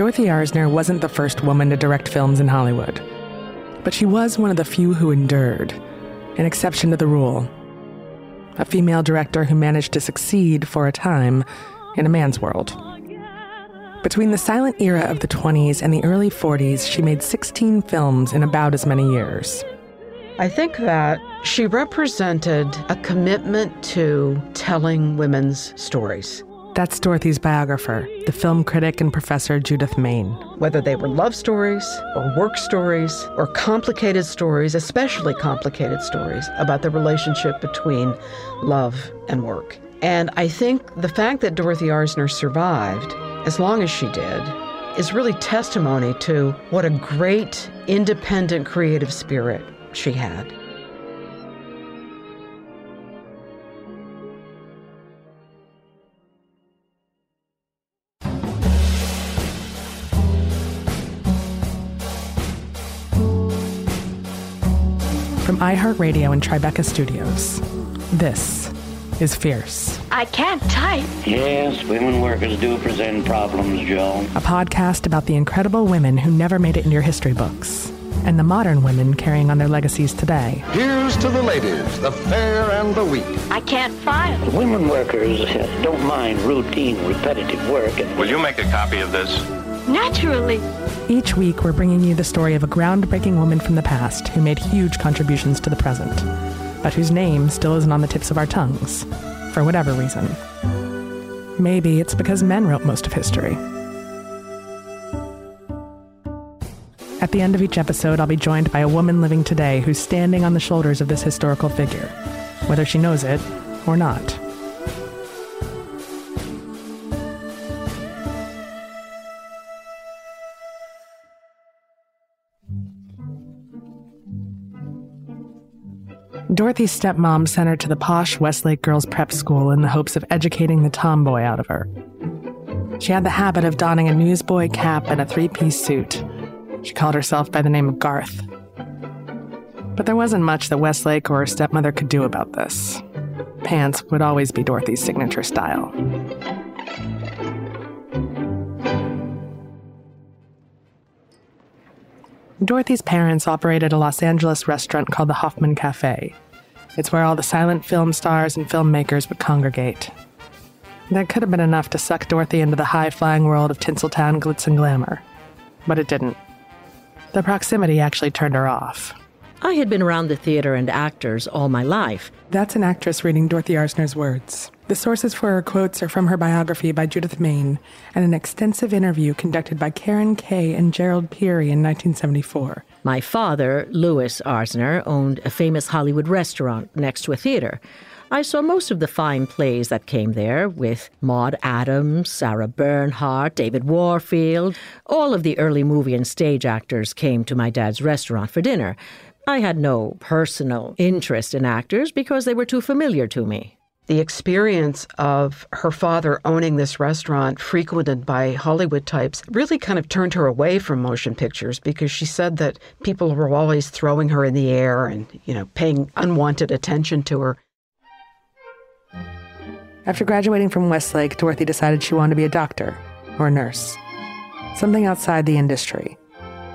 Dorothy Arzner wasn't the first woman to direct films in Hollywood, but she was one of the few who endured, an exception to the rule. A female director who managed to succeed for a time in a man's world. Between the silent era of the 20s and the early 40s, she made 16 films in about as many years. I think that she represented a commitment to telling women's stories. That's Dorothy's biographer, the film critic and professor Judith Mayne. Whether they were love stories or work stories or complicated stories, especially complicated stories about the relationship between love and work. And I think the fact that Dorothy Arzner survived as long as she did is really testimony to what a great independent creative spirit she had. iHeartRadio and Tribeca Studios, this is Fierce, I can't type. Yes, women workers do present problems, Joe. a podcast about the incredible women who never made it in your history books and the modern women carrying on their legacies today. Here's to the ladies, the fair and the weak. I can't file. Women workers don't mind routine, repetitive work. Will you make a copy of this? Naturally. Each week, we're bringing you the story of a groundbreaking woman from the past who made huge contributions to the present, but whose name still isn't on the tips of our tongues, for whatever reason. Maybe it's because men wrote most of history. At the end of each episode, I'll be joined by a woman living today who's standing on the shoulders of this historical figure, whether she knows it or not. Dorothy's stepmom sent her to the posh Westlake Girls Prep School in the hopes of educating the tomboy out of her. She had the habit of donning a newsboy cap and a three piece suit. She called herself by the name of Garth. But there wasn't much that Westlake or her stepmother could do about this. Pants would always be Dorothy's signature style. Dorothy's parents operated a Los Angeles restaurant called the Hoffman Cafe. It's where all the silent film stars and filmmakers would congregate. That could have been enough to suck Dorothy into the high flying world of Tinseltown glitz and glamour. But it didn't. The proximity actually turned her off. I had been around the theater and actors all my life. That's an actress reading Dorothy Arzner's words. The sources for her quotes are from her biography by Judith Mayne and an extensive interview conducted by Karyn Kay and Gerald Peary in 1974. My father, Louis Arzner, owned a famous Hollywood restaurant next to a theater. I saw most of the fine plays that came there with Maude Adams, Sarah Bernhardt, David Warfield. All of the early movie and stage actors came to my dad's restaurant for dinner. I had no personal interest in actors because they were too familiar to me. The experience of her father owning this restaurant frequented by Hollywood types really kind of turned her away from motion pictures because she said that people were always throwing her in the air and, you know, paying unwanted attention to her. After graduating from Westlake, Dorothy decided she wanted to be a doctor or a nurse, something outside the industry.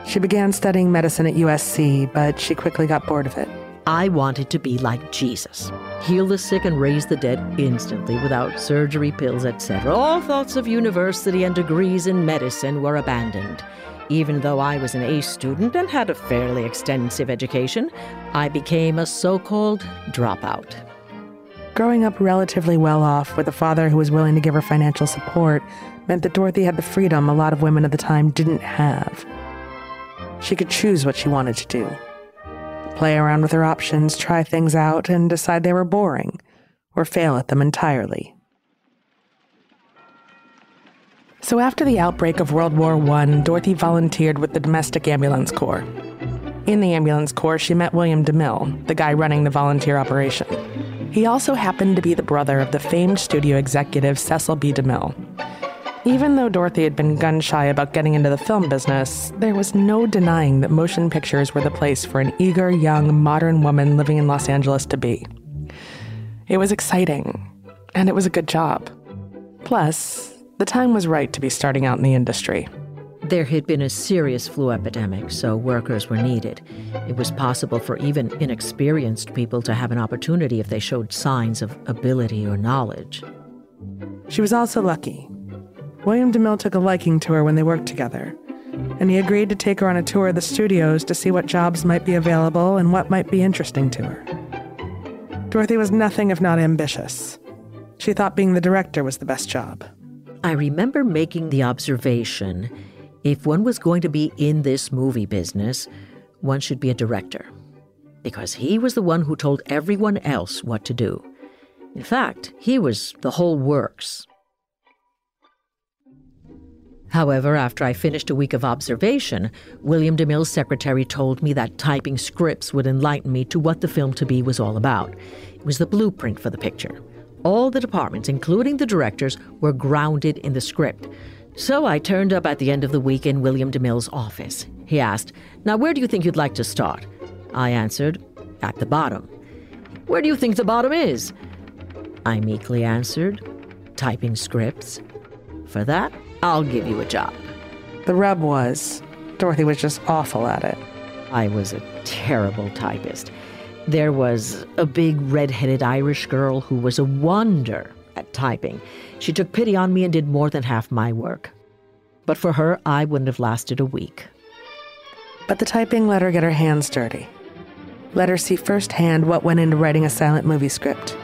She began studying medicine at USC, but she quickly got bored of it. I wanted to be like Jesus heal the sick and raise the dead instantly without surgery, pills, etc. All thoughts of university and degrees in medicine were abandoned. Even though I was an A student and had a fairly extensive education, I became a so called dropout. Growing up relatively well off with a father who was willing to give her financial support meant that Dorothy had the freedom a lot of women at the time didn't have. She could choose what she wanted to do play around with her options, try things out, and decide they were boring, or fail at them entirely. So after the outbreak of World War I, Dorothy volunteered with the Domestic Ambulance Corps. In the ambulance corps, she met William DeMille, the guy running the volunteer operation. He also happened to be the brother of the famed studio executive Cecil B. DeMille. Even though Dorothy had been gun shy about getting into the film business, there was no denying that motion pictures were the place for an eager, young, modern woman living in Los Angeles to be. It was exciting, and it was a good job. Plus, the time was right to be starting out in the industry. There had been a serious flu epidemic, so workers were needed. It was possible for even inexperienced people to have an opportunity if they showed signs of ability or knowledge. She was also lucky. William DeMille took a liking to her when they worked together, and he agreed to take her on a tour of the studios to see what jobs might be available and what might be interesting to her. Dorothy was nothing if not ambitious. She thought being the director was the best job. I remember making the observation if one was going to be in this movie business, one should be a director. Because he was the one who told everyone else what to do. In fact, he was the whole works. However, after I finished a week of observation, William DeMille's secretary told me that typing scripts would enlighten me to what the film to be was all about. It was the blueprint for the picture. All the departments, including the directors, were grounded in the script. So I turned up at the end of the week in William DeMille's office. He asked, Now, where do you think you'd like to start? I answered, At the bottom. Where do you think the bottom is? I meekly answered, Typing scripts. For that, I'll give you a job. The rub was, Dorothy was just awful at it. I was a terrible typist. There was a big red headed Irish girl who was a wonder at typing. She took pity on me and did more than half my work. But for her, I wouldn't have lasted a week. But the typing let her get her hands dirty. Let her see firsthand what went into writing a silent movie script,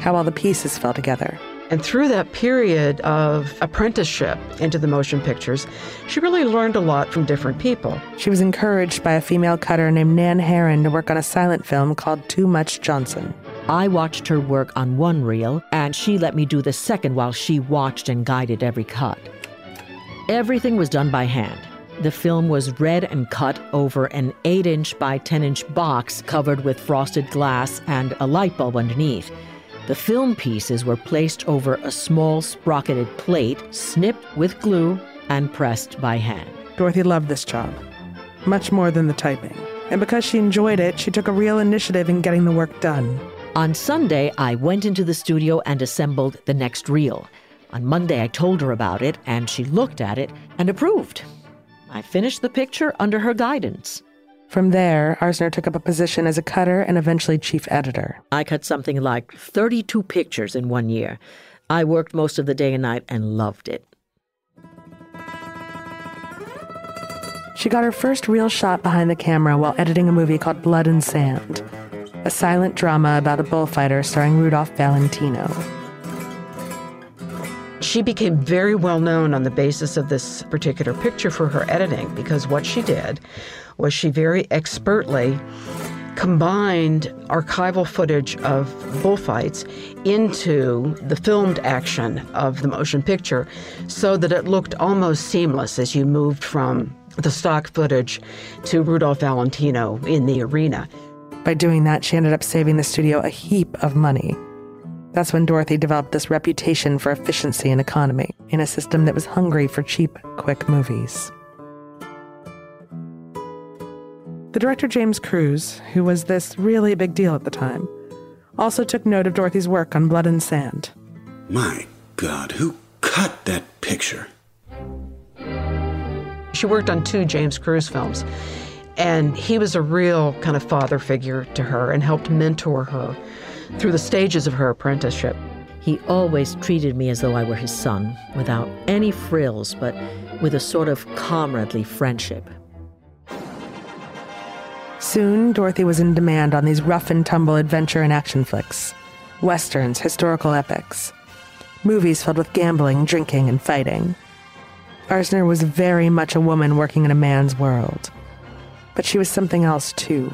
how all the pieces fell together. And through that period of apprenticeship into the motion pictures, she really learned a lot from different people. She was encouraged by a female cutter named Nan Heron to work on a silent film called Too Much Johnson. I watched her work on one reel, and she let me do the second while she watched and guided every cut. Everything was done by hand. The film was read and cut over an 8 inch by 10 inch box covered with frosted glass and a light bulb underneath. The film pieces were placed over a small sprocketed plate, snipped with glue, and pressed by hand. Dorothy loved this job, much more than the typing. And because she enjoyed it, she took a real initiative in getting the work done. On Sunday, I went into the studio and assembled the next reel. On Monday, I told her about it, and she looked at it and approved. I finished the picture under her guidance. From there, Arzner took up a position as a cutter and eventually chief editor. I cut something like 32 pictures in one year. I worked most of the day and night and loved it. She got her first real shot behind the camera while editing a movie called Blood and Sand, a silent drama about a bullfighter starring Rudolph Valentino. She became very well known on the basis of this particular picture for her editing because what she did was she very expertly combined archival footage of bullfights into the filmed action of the motion picture so that it looked almost seamless as you moved from the stock footage to Rudolph Valentino in the arena. By doing that, she ended up saving the studio a heap of money. That's when Dorothy developed this reputation for efficiency and economy in a system that was hungry for cheap, quick movies. The director James Cruze, who was this really big deal at the time, also took note of Dorothy's work on Blood and Sand. My God, who cut that picture? She worked on two James Cruze films, and he was a real kind of father figure to her and helped mentor her through the stages of her apprenticeship. He always treated me as though I were his son, without any frills, but with a sort of comradely friendship. Soon, Dorothy was in demand on these rough and tumble adventure and action flicks westerns, historical epics, movies filled with gambling, drinking, and fighting. Arzner was very much a woman working in a man's world. But she was something else, too.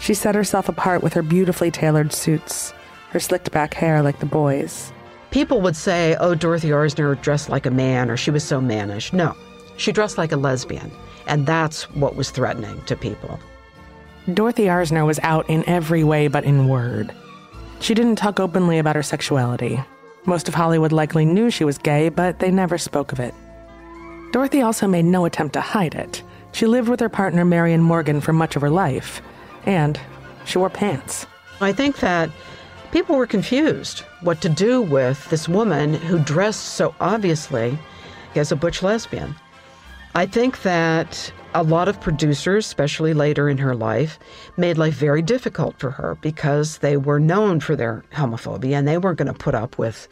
She set herself apart with her beautifully tailored suits, her slicked back hair like the boys. People would say, oh, Dorothy Arzner dressed like a man or she was so mannish. No, she dressed like a lesbian, and that's what was threatening to people. Dorothy Arzner was out in every way but in word. She didn't talk openly about her sexuality. Most of Hollywood likely knew she was gay, but they never spoke of it. Dorothy also made no attempt to hide it. She lived with her partner Marion Morgan for much of her life, and she wore pants. I think that people were confused what to do with this woman who dressed so obviously as a butch lesbian. I think that a lot of producers, especially later in her life, made life very difficult for her because they were known for their homophobia and they weren't going to put up with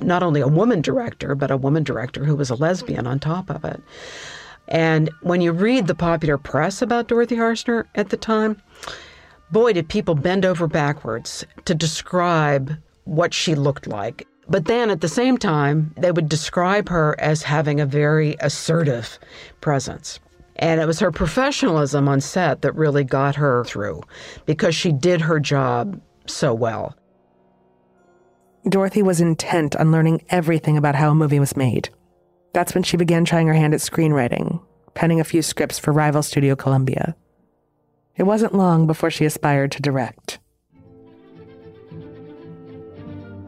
not only a woman director, but a woman director who was a lesbian on top of it. And when you read the popular press about Dorothy Arzner at the time, boy, did people bend over backwards to describe what she looked like. But then at the same time, they would describe her as having a very assertive presence. And it was her professionalism on set that really got her through because she did her job so well. Dorothy was intent on learning everything about how a movie was made. That's when she began trying her hand at screenwriting, penning a few scripts for rival studio Columbia. It wasn't long before she aspired to direct.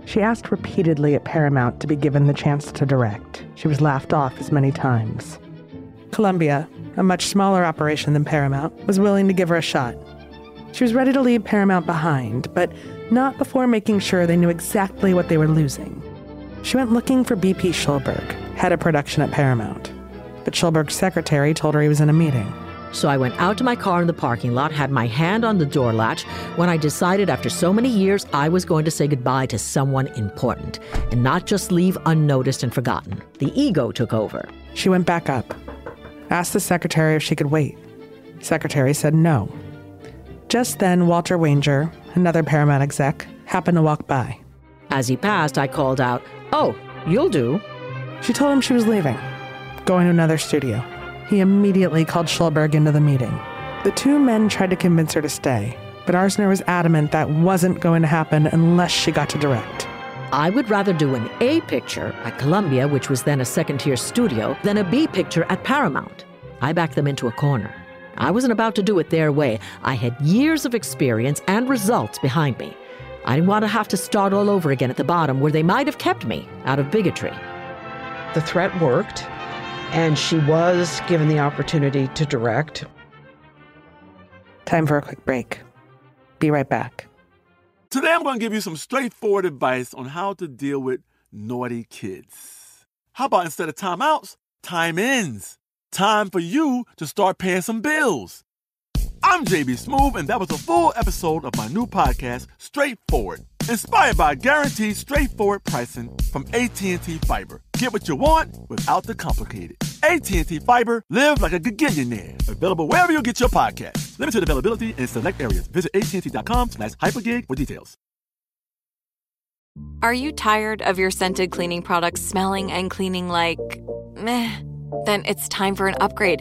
She asked repeatedly at Paramount to be given the chance to direct. She was laughed off as many times. Columbia, a much smaller operation than Paramount, was willing to give her a shot. She was ready to leave Paramount behind, but not before making sure they knew exactly what they were losing. She went looking for BP Schulberg, head of production at Paramount. But Schulberg's secretary told her he was in a meeting. So I went out to my car in the parking lot, had my hand on the door latch, when I decided after so many years I was going to say goodbye to someone important and not just leave unnoticed and forgotten. The ego took over. She went back up, asked the secretary if she could wait. Secretary said no. Just then, Walter Wanger, another Paramount exec, happened to walk by. As he passed, I called out, Oh, you'll do. She told him she was leaving, going to another studio. He immediately called Schulberg into the meeting. The two men tried to convince her to stay, but Arzner was adamant that wasn't going to happen unless she got to direct. I would rather do an A picture at Columbia, which was then a second tier studio, than a B picture at Paramount. I backed them into a corner. I wasn't about to do it their way. I had years of experience and results behind me. I didn't want to have to start all over again at the bottom where they might have kept me out of bigotry. The threat worked, and she was given the opportunity to direct. Time for a quick break. Be right back. Today, I'm going to give you some straightforward advice on how to deal with naughty kids. How about instead of timeouts, time ins? Time for you to start paying some bills. I'm JB Smoove, and that was a full episode of my new podcast, Straightforward, inspired by guaranteed straightforward pricing from AT&T Fiber. Get what you want without the complicated. AT&T Fiber, live like a gigillionaire. Available wherever you get your podcast. Limited availability in select areas. Visit AT&T.com slash hypergig for details. Are you tired of your scented cleaning products smelling and cleaning like meh? Then it's time for an upgrade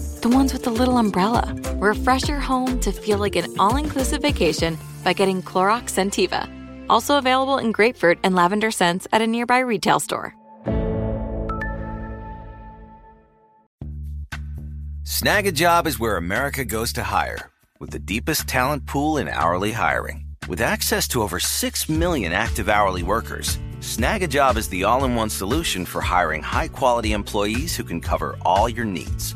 The ones with the little umbrella. Refresh your home to feel like an all inclusive vacation by getting Clorox Scentiva. Also available in grapefruit and lavender scents at a nearby retail store. Snag a job is where America goes to hire, with the deepest talent pool in hourly hiring. With access to over 6 million active hourly workers, Snag a job is the all in one solution for hiring high quality employees who can cover all your needs.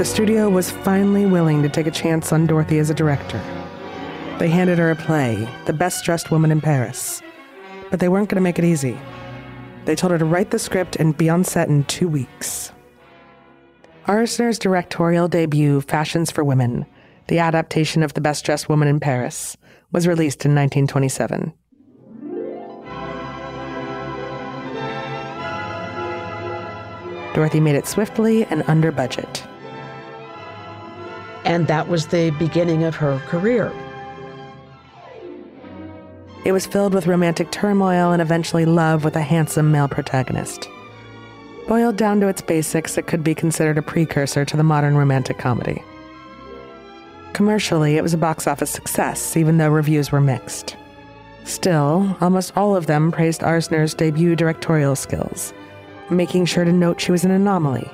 The studio was finally willing to take a chance on Dorothy as a director. They handed her a play, The Best Dressed Woman in Paris. But they weren't going to make it easy. They told her to write the script and be on set in two weeks. Arzner's directorial debut, Fashions for Women, the adaptation of The Best Dressed Woman in Paris, was released in 1927. Dorothy made it swiftly and under budget. And that was the beginning of her career. It was filled with romantic turmoil and eventually love with a handsome male protagonist. Boiled down to its basics, it could be considered a precursor to the modern romantic comedy. Commercially, it was a box office success, even though reviews were mixed. Still, almost all of them praised Arzner's debut directorial skills, making sure to note she was an anomaly.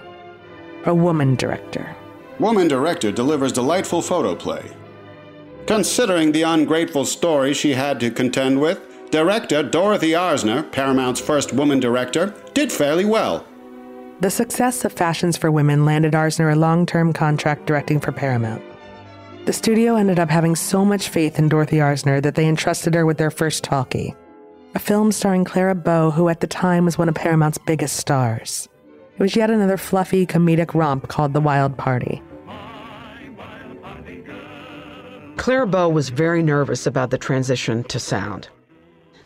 A woman director. Woman director delivers delightful photoplay. Considering the ungrateful story she had to contend with, director Dorothy Arzner, Paramount's first woman director, did fairly well. The success of Fashions for Women landed Arzner a long term contract directing for Paramount. The studio ended up having so much faith in Dorothy Arzner that they entrusted her with their first talkie, a film starring Clara Bow, who at the time was one of Paramount's biggest stars. It was yet another fluffy comedic romp called The Wild Party. Clara Bow was very nervous about the transition to sound.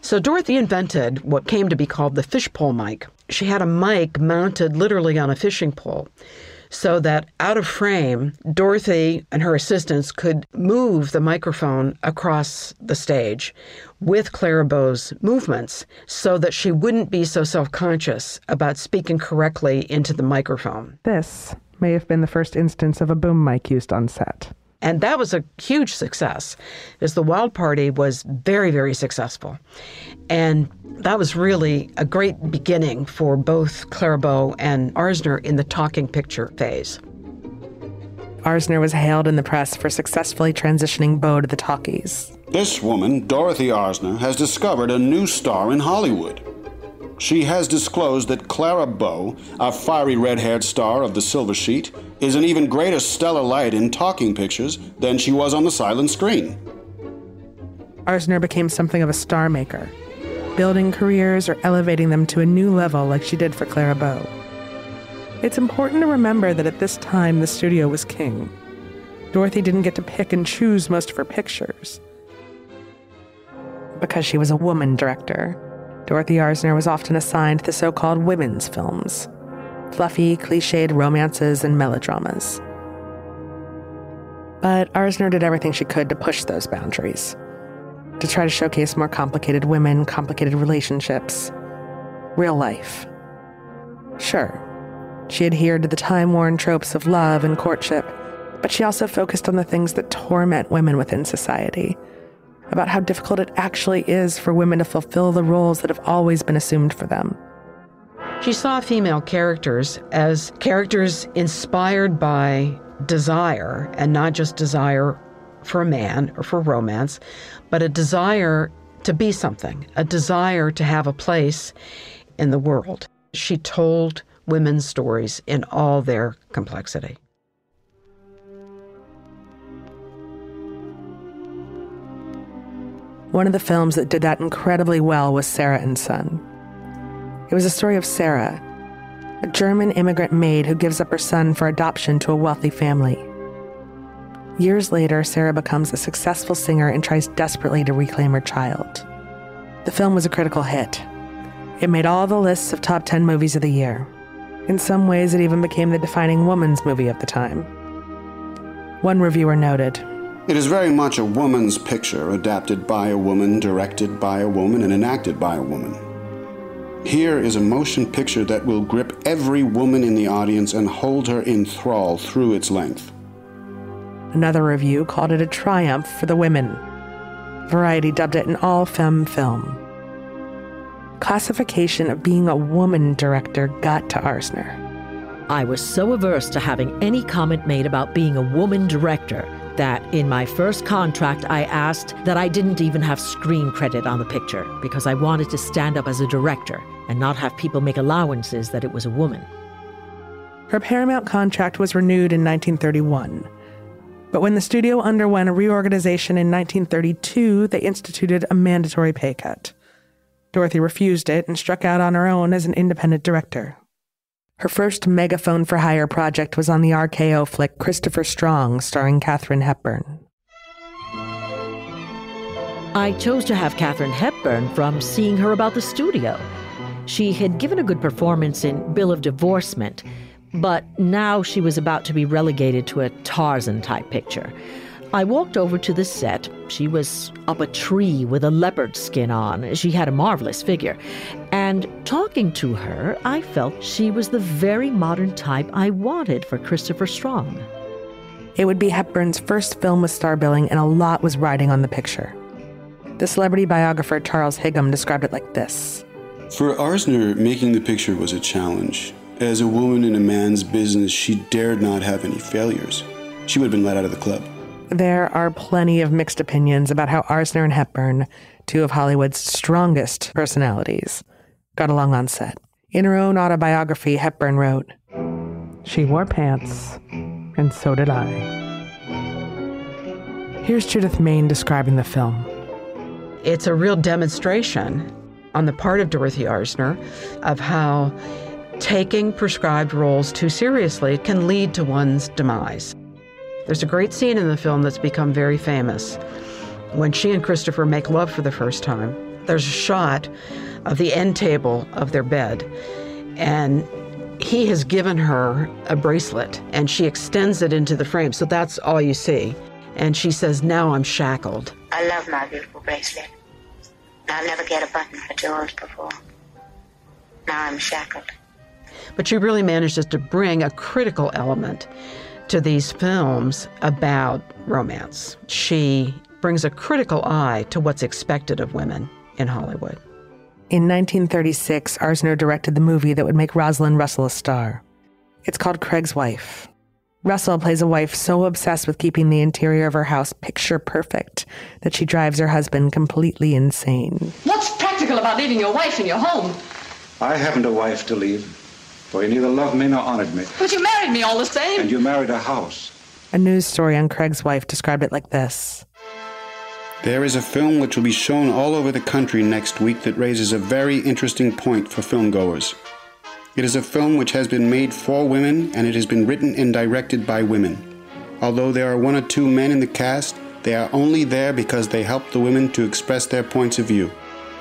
So Dorothy invented what came to be called the fishpole mic. She had a mic mounted literally on a fishing pole so that out of frame, Dorothy and her assistants could move the microphone across the stage with Clara Bow's movements so that she wouldn't be so self conscious about speaking correctly into the microphone. This may have been the first instance of a boom mic used on set. And that was a huge success, as the Wild Party was very, very successful. And that was really a great beginning for both Clara Bow and Arzner in the talking picture phase. Arzner was hailed in the press for successfully transitioning Bow to the talkies. This woman, Dorothy Arzner, has discovered a new star in Hollywood. She has disclosed that Clara Bow, a fiery red haired star of the silver sheet, is an even greater stellar light in talking pictures than she was on the silent screen. Arzner became something of a star maker, building careers or elevating them to a new level like she did for Clara Bow. It's important to remember that at this time the studio was king. Dorothy didn't get to pick and choose most of her pictures. Because she was a woman director, Dorothy Arzner was often assigned the so called women's films fluffy, cliched romances and melodramas. But Arzner did everything she could to push those boundaries, to try to showcase more complicated women, complicated relationships, real life. Sure, she adhered to the time worn tropes of love and courtship, but she also focused on the things that torment women within society about how difficult it actually is for women to fulfill the roles that have always been assumed for them. She saw female characters as characters inspired by desire, and not just desire for a man or for romance, but a desire to be something, a desire to have a place in the world. She told women's stories in all their complexity. One of the films that did that incredibly well was Sarah and Son. It was a story of Sarah, a German immigrant maid who gives up her son for adoption to a wealthy family. Years later, Sarah becomes a successful singer and tries desperately to reclaim her child. The film was a critical hit. It made all the lists of top 10 movies of the year. In some ways, it even became the defining woman's movie of the time. One reviewer noted It is very much a woman's picture, adapted by a woman, directed by a woman, and enacted by a woman. Here is a motion picture that will grip every woman in the audience and hold her in thrall through its length. Another review called it a triumph for the women. Variety dubbed it an all femme film. Classification of being a woman director got to Arzner. I was so averse to having any comment made about being a woman director that in my first contract I asked that I didn't even have screen credit on the picture because I wanted to stand up as a director and not have people make allowances that it was a woman. Her Paramount contract was renewed in 1931. But when the studio underwent a reorganization in 1932, they instituted a mandatory pay cut. Dorothy refused it and struck out on her own as an independent director. Her first megaphone for hire project was on the RKO flick Christopher Strong, starring Katharine Hepburn. I chose to have Katharine Hepburn from seeing her about the studio. She had given a good performance in Bill of Divorcement, but now she was about to be relegated to a Tarzan type picture. I walked over to the set. She was up a tree with a leopard skin on. She had a marvelous figure. And talking to her, I felt she was the very modern type I wanted for Christopher Strong. It would be Hepburn's first film with star billing, and a lot was riding on the picture. The celebrity biographer Charles Higham described it like this For Arzner, making the picture was a challenge. As a woman in a man's business, she dared not have any failures. She would have been let out of the club. There are plenty of mixed opinions about how Arzner and Hepburn, two of Hollywood's strongest personalities, got along on set. In her own autobiography, Hepburn wrote, She wore pants, and so did I. Here's Judith Mayne describing the film. It's a real demonstration on the part of Dorothy Arzner of how taking prescribed roles too seriously can lead to one's demise. There's a great scene in the film that's become very famous. When she and Christopher make love for the first time, there's a shot of the end table of their bed, and he has given her a bracelet, and she extends it into the frame, so that's all you see. And she says, Now I'm shackled. I love my beautiful bracelet. I'll never get a button for George before. Now I'm shackled. But she really manages to bring a critical element to these films about romance. She brings a critical eye to what's expected of women in Hollywood. In 1936, Arzner directed the movie that would make Rosalind Russell a star. It's called Craig's Wife. Russell plays a wife so obsessed with keeping the interior of her house picture perfect that she drives her husband completely insane. What's practical about leaving your wife in your home? I haven't a wife to leave, for you neither loved me nor honored me. But you married me all the same. And you married a house. A news story on Craig's wife described it like this There is a film which will be shown all over the country next week that raises a very interesting point for filmgoers. It is a film which has been made for women and it has been written and directed by women. Although there are one or two men in the cast, they are only there because they help the women to express their points of view.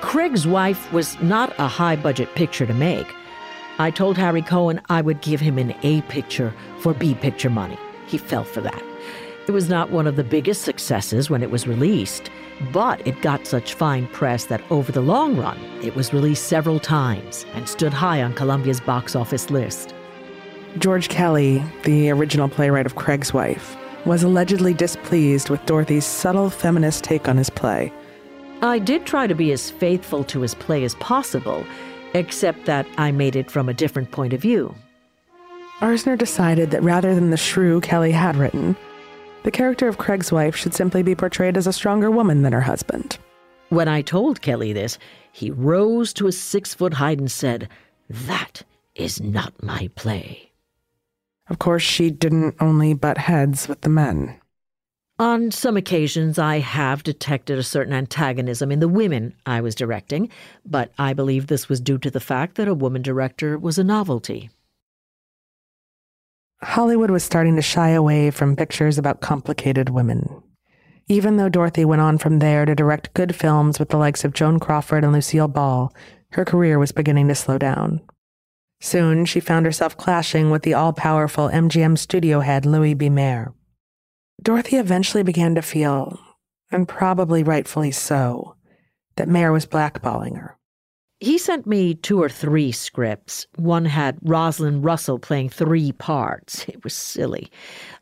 Craig's Wife was not a high budget picture to make. I told Harry Cohn I would give him an A picture for B picture money. He fell for that. It was not one of the biggest successes when it was released, but it got such fine press that over the long run, it was released several times and stood high on Columbia's box office list. George Kelly, the original playwright of Craig's Wife, was allegedly displeased with Dorothy's subtle feminist take on his play. I did try to be as faithful to his play as possible, except that I made it from a different point of view. Arzner decided that rather than the shrew Kelly had written, the character of Craig's wife should simply be portrayed as a stronger woman than her husband. When I told Kelly this, he rose to a six foot height and said, That is not my play. Of course, she didn't only butt heads with the men. On some occasions, I have detected a certain antagonism in the women I was directing, but I believe this was due to the fact that a woman director was a novelty. Hollywood was starting to shy away from pictures about complicated women. Even though Dorothy went on from there to direct good films with the likes of Joan Crawford and Lucille Ball, her career was beginning to slow down. Soon, she found herself clashing with the all powerful MGM studio head Louis B. Mayer. Dorothy eventually began to feel, and probably rightfully so, that Mayer was blackballing her. He sent me two or three scripts. One had Rosalind Russell playing three parts. It was silly.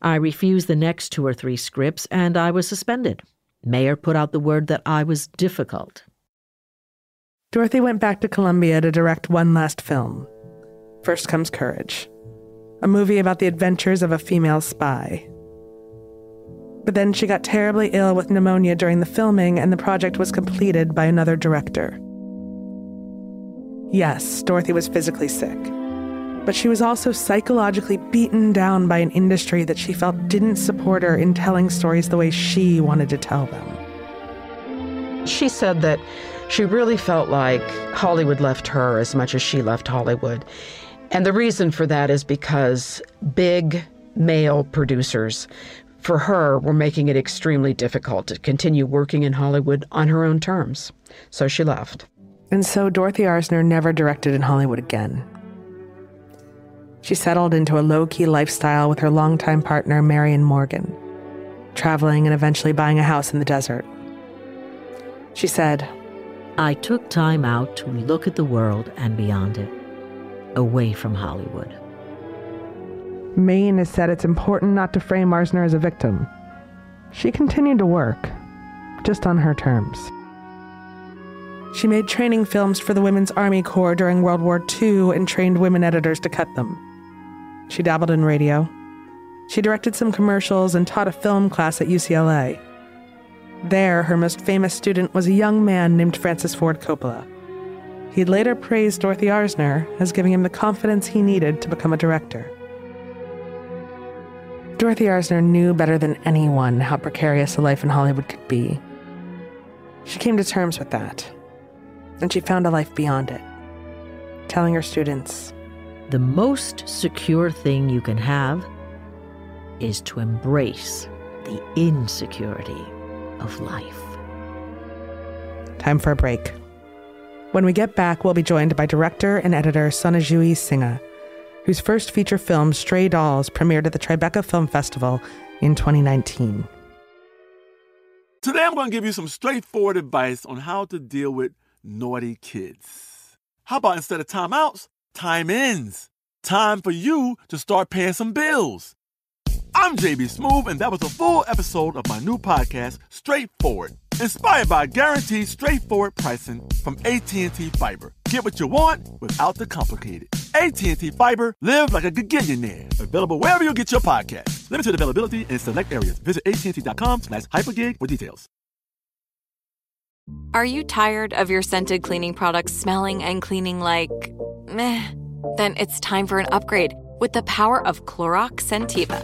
I refused the next two or three scripts, and I was suspended. Mayer put out the word that I was difficult. Dorothy went back to Columbia to direct one last film. First Comes Courage, a movie about the adventures of a female spy. But then she got terribly ill with pneumonia during the filming, and the project was completed by another director. Yes, Dorothy was physically sick, but she was also psychologically beaten down by an industry that she felt didn't support her in telling stories the way she wanted to tell them. She said that she really felt like Hollywood left her as much as she left Hollywood. And the reason for that is because big male producers, for her, were making it extremely difficult to continue working in Hollywood on her own terms. So she left. And so Dorothy Arzner never directed in Hollywood again. She settled into a low key lifestyle with her longtime partner, Marion Morgan, traveling and eventually buying a house in the desert. She said, I took time out to look at the world and beyond it, away from Hollywood. Mayne has said it's important not to frame Arzner as a victim. She continued to work, just on her terms. She made training films for the Women's Army Corps during World War II and trained women editors to cut them. She dabbled in radio. She directed some commercials and taught a film class at UCLA. There, her most famous student was a young man named Francis Ford Coppola. He later praised Dorothy Arzner as giving him the confidence he needed to become a director. Dorothy Arzner knew better than anyone how precarious a life in Hollywood could be. She came to terms with that, and she found a life beyond it, telling her students The most secure thing you can have is to embrace the insecurity of life. Time for a break. When we get back, we'll be joined by director and editor Sonejuhi Sinha, whose first feature film, Stray Dolls, premiered at the Tribeca Film Festival in 2019. Today, I'm going to give you some straightforward advice on how to deal with naughty kids. How about instead of timeouts, time ins? Time for you to start paying some bills. I'm JB Smoove, and that was a full episode of my new podcast, Straightforward, inspired by guaranteed straightforward pricing from AT&T Fiber. Get what you want without the complicated. AT&T Fiber, live like a gigillionaire. Available wherever you get your podcast. Limited availability in select areas. Visit AT&T.com slash hypergig for details. Are you tired of your scented cleaning products smelling and cleaning like meh? Then it's time for an upgrade with the power of Clorox Scentiva.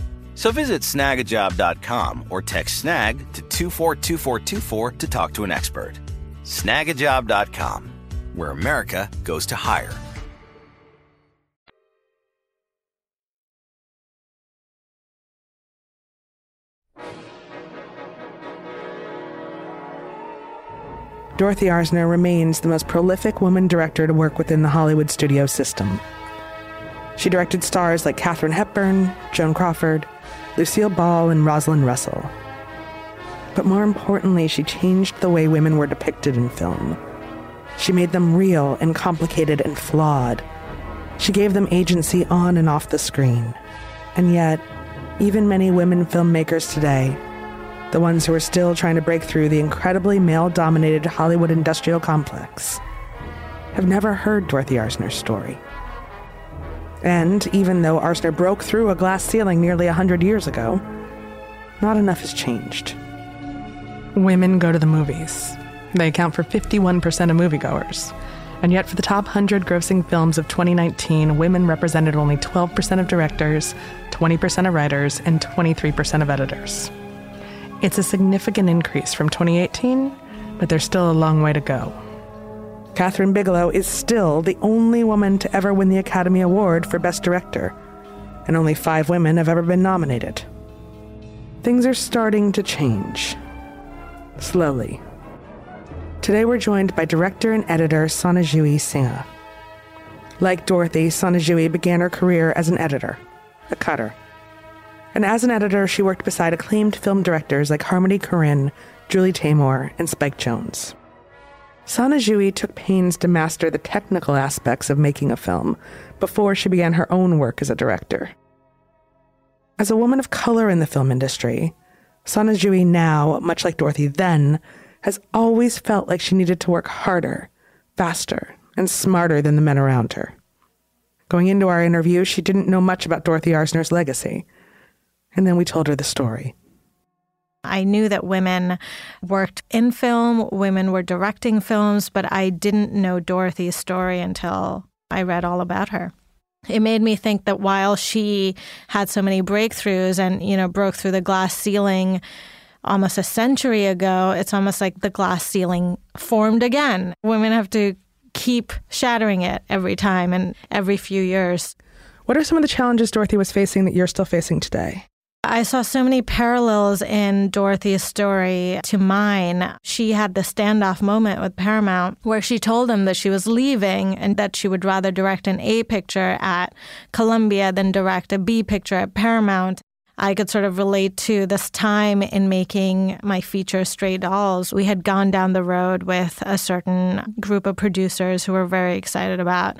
So visit snagajob.com or text snag to 242424 to talk to an expert. Snagajob.com, where America goes to hire. Dorothy Arzner remains the most prolific woman director to work within the Hollywood studio system. She directed stars like Katharine Hepburn, Joan Crawford, Lucille Ball, and Rosalind Russell. But more importantly, she changed the way women were depicted in film. She made them real and complicated and flawed. She gave them agency on and off the screen. And yet, even many women filmmakers today the ones who are still trying to break through the incredibly male dominated Hollywood industrial complex, have never heard Dorothy Arzner's story. And even though Arzner broke through a glass ceiling nearly a hundred years ago, not enough has changed. Women go to the movies. They account for 51% of moviegoers. And yet, for the top 100 grossing films of 2019, women represented only 12% of directors, 20% of writers, and 23% of editors. It's a significant increase from 2018, but there's still a long way to go. Kathryn Bigelow is still the only woman to ever win the Academy Award for Best Director, and only five women have ever been nominated. Things are starting to change. Slowly. Today we're joined by director and editor Sonejuhi Sinha. Like Dorothy, Sonejuhi began her career as an editor, a cutter. And as an editor, she worked beside acclaimed film directors like Harmony Korine, Julie Taymor, and Spike Jonze. Sonejuhi took pains to master the technical aspects of making a film before she began her own work as a director. As a woman of color in the film industry, Sonejuhi now, much like Dorothy then, has always felt like she needed to work harder, faster, and smarter than the men around her. Going into our interview, she didn't know much about Dorothy Arzner's legacy – and then we told her the story. I knew that women worked in film, women were directing films, but I didn't know Dorothy's story until I read all about her. It made me think that while she had so many breakthroughs and, you know, broke through the glass ceiling almost a century ago, it's almost like the glass ceiling formed again. Women have to keep shattering it every time and every few years. What are some of the challenges Dorothy was facing that you're still facing today? I saw so many parallels in Dorothy's story to mine. She had the standoff moment with Paramount where she told them that she was leaving and that she would rather direct an A picture at Columbia than direct a B picture at Paramount. I could sort of relate to this time in making my feature Stray Dolls. We had gone down the road with a certain group of producers who were very excited about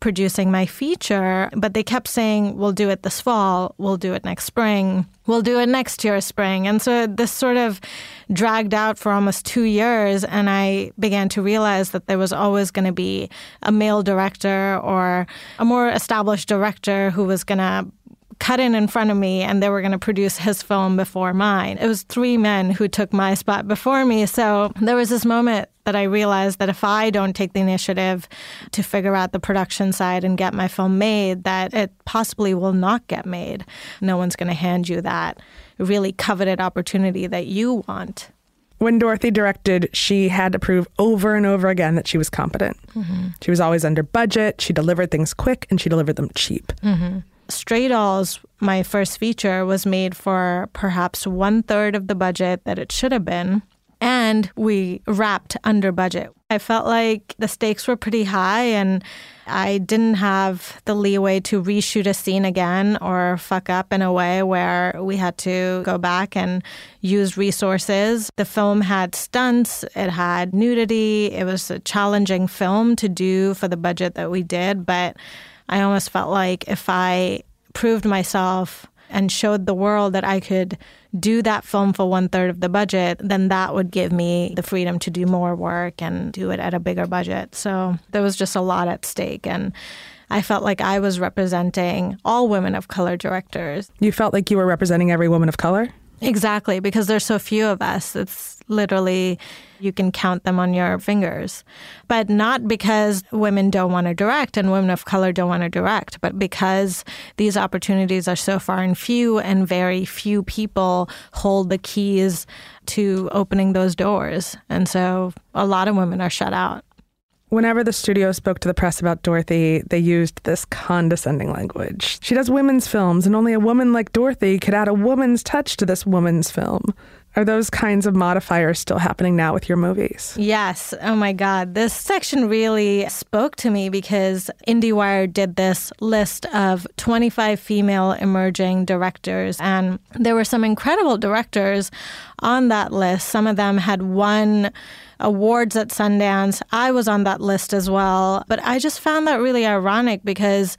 producing my feature, but they kept saying, we'll do it this fall, we'll do it next spring, we'll do it next year spring. And so this sort of dragged out for almost two years. And I began to realize that there was always going to be a male director or a more established director who was going to cut in in front of me and they were going to produce his film before mine. It was three men who took my spot before me. So there was this moment that I realized that if I don't take the initiative to figure out the production side and get my film made, that it possibly will not get made. No one's going to hand you that really coveted opportunity that you want. When Dorothy directed, she had to prove over and over again that she was competent. Mm-hmm. She was always under budget, she delivered things quick, and she delivered them cheap. Mm-hmm. Stray Dolls, my first feature, was made for perhaps one third of the budget that it should have been. and we wrapped under budget. I felt like the stakes were pretty high and I didn't have the leeway to reshoot a scene again or fuck up in a way where we had to go back and use resources. The film had stunts, it had nudity. It was a challenging film to do for the budget that we did, but I almost felt like if I proved myself and showed the world that I could do that film for one third of the budget, then that would give me the freedom to do more work and do it at a bigger budget. So there was just a lot at stake. And I felt like I was representing all women of color directors. You felt like you were representing every woman of color? Exactly, because there's so few of us. It's literally you can count them on your fingers. But not because women don't want to direct and women of color don't want to direct, but because these opportunities are so far and few and very few people hold the keys to opening those doors. And so a lot of women are shut out. Whenever the studio spoke to the press about Dorothy, they used this condescending language. She does women's films, and only a woman like Dorothy could add a woman's touch to this woman's film. Are those kinds of modifiers still happening now with your movies? Yes. Oh my God. This section really spoke to me because IndieWire did this list of 25 female emerging directors, and there were some incredible directors on that list. Some of them had won awards at Sundance. I was on that list as well. But I just found that really ironic because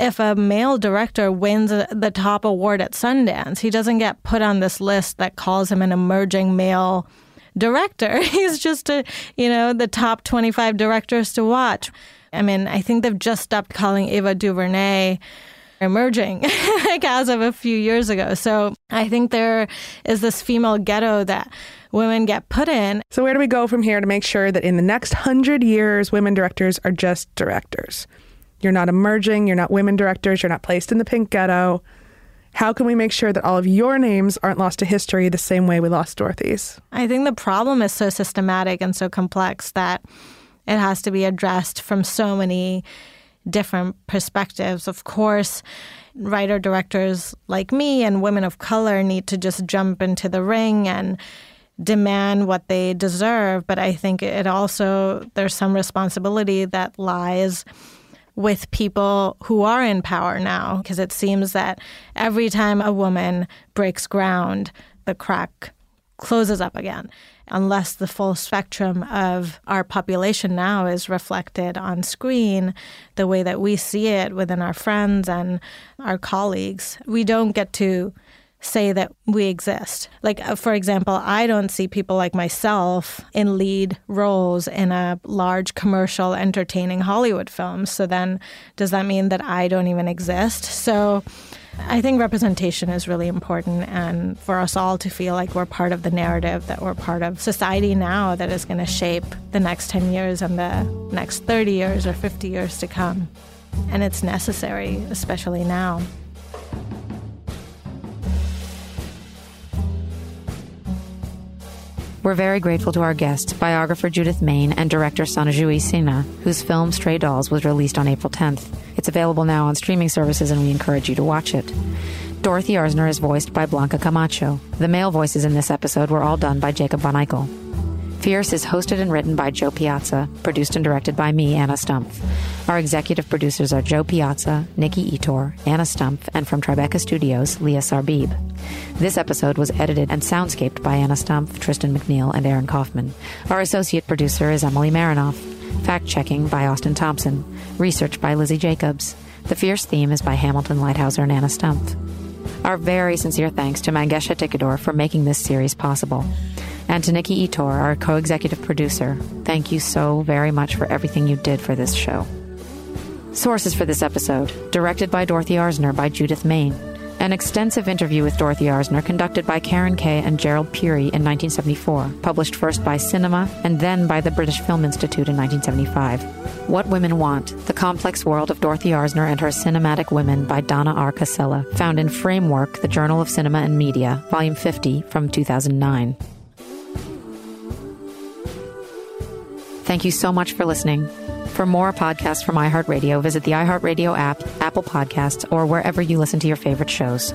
if a male director wins the top award at Sundance, he doesn't get put on this list that calls him an emerging male director. He's just a, you know, the top 25 directors to watch. I mean, I think they've just stopped calling Ava DuVernay emerging like as of a few years ago. So I think there is this female ghetto that women get put in. So, where do we go from here to make sure that in the next hundred years, women directors are just directors? You're not emerging, you're not women directors, you're not placed in the pink ghetto. How can we make sure that all of your names aren't lost to history the same way we lost Dorothy's? I think the problem is so systematic and so complex that it has to be addressed from so many different perspectives. Of course, writer directors like me and women of color need to just jump into the ring and demand what they deserve. But I think it also, there's some responsibility that lies with people who are in power now, because it seems that every time a woman breaks ground, the crack closes up again. Unless the full spectrum of our population now is reflected on screen the way that we see it within our friends and our colleagues, we don't get to say that we exist. Like, uh, for example, I don't see people like myself in lead roles in a large commercial, entertaining Hollywood film. So then, does that mean that I don't even exist? So, I think representation is really important, and for us all to feel like we're part of the narrative, that we're part of society now that is going to shape the next 10 years and the next 30 years or 50 years to come. And it's necessary, especially now. We're very grateful to our guest, biographer Judith Mayne and director Sonejuhi Sinha, whose film Stray Dolls was released on April 10th. It's available now on streaming services and we encourage you to watch it. Dorothy Arzner is voiced by Blanca Camacho. The male voices in this episode were all done by Jacob Von Eichel. Fierce is hosted and written by Jo Piazza, produced and directed by me, Anna Stumpf. Our executive producers are Jo Piazza, Nikki Ettore, Anna Stumpf, and from Tribeca Studios, Leah Sarbib. This episode was edited and soundscaped by Anna Stumpf, Tristan McNeil, and Aaron Kaufman. Our associate producer is Emily Marinoff. Fact checking by Austin Thompson. Research by Lizzie Jacobs. The Fierce theme is by Hamilton Leithauser and Anna Stumpf. Our very sincere thanks to Mangesh Hattikudur for making this series possible. And to Nikki Ettore, our co executive producer, thank you so very much for everything you did for this show. Sources for this episode directed by Dorothy Arzner by Judith Mayne. An extensive interview with Dorothy Arzner conducted by Karyn Kay and Gerald Peary in 1974, published first by Cinema and then by the British Film Institute in 1975. What Women Want The Complex World of Dorothy Arzner and Her Cinematic Women by Donna R. Casella, found in Framework, the Journal of Cinema and Media, Volume 50 from 2009. Thank you so much for listening. For more podcasts from iHeartRadio, visit the iHeartRadio app, Apple Podcasts, or wherever you listen to your favorite shows.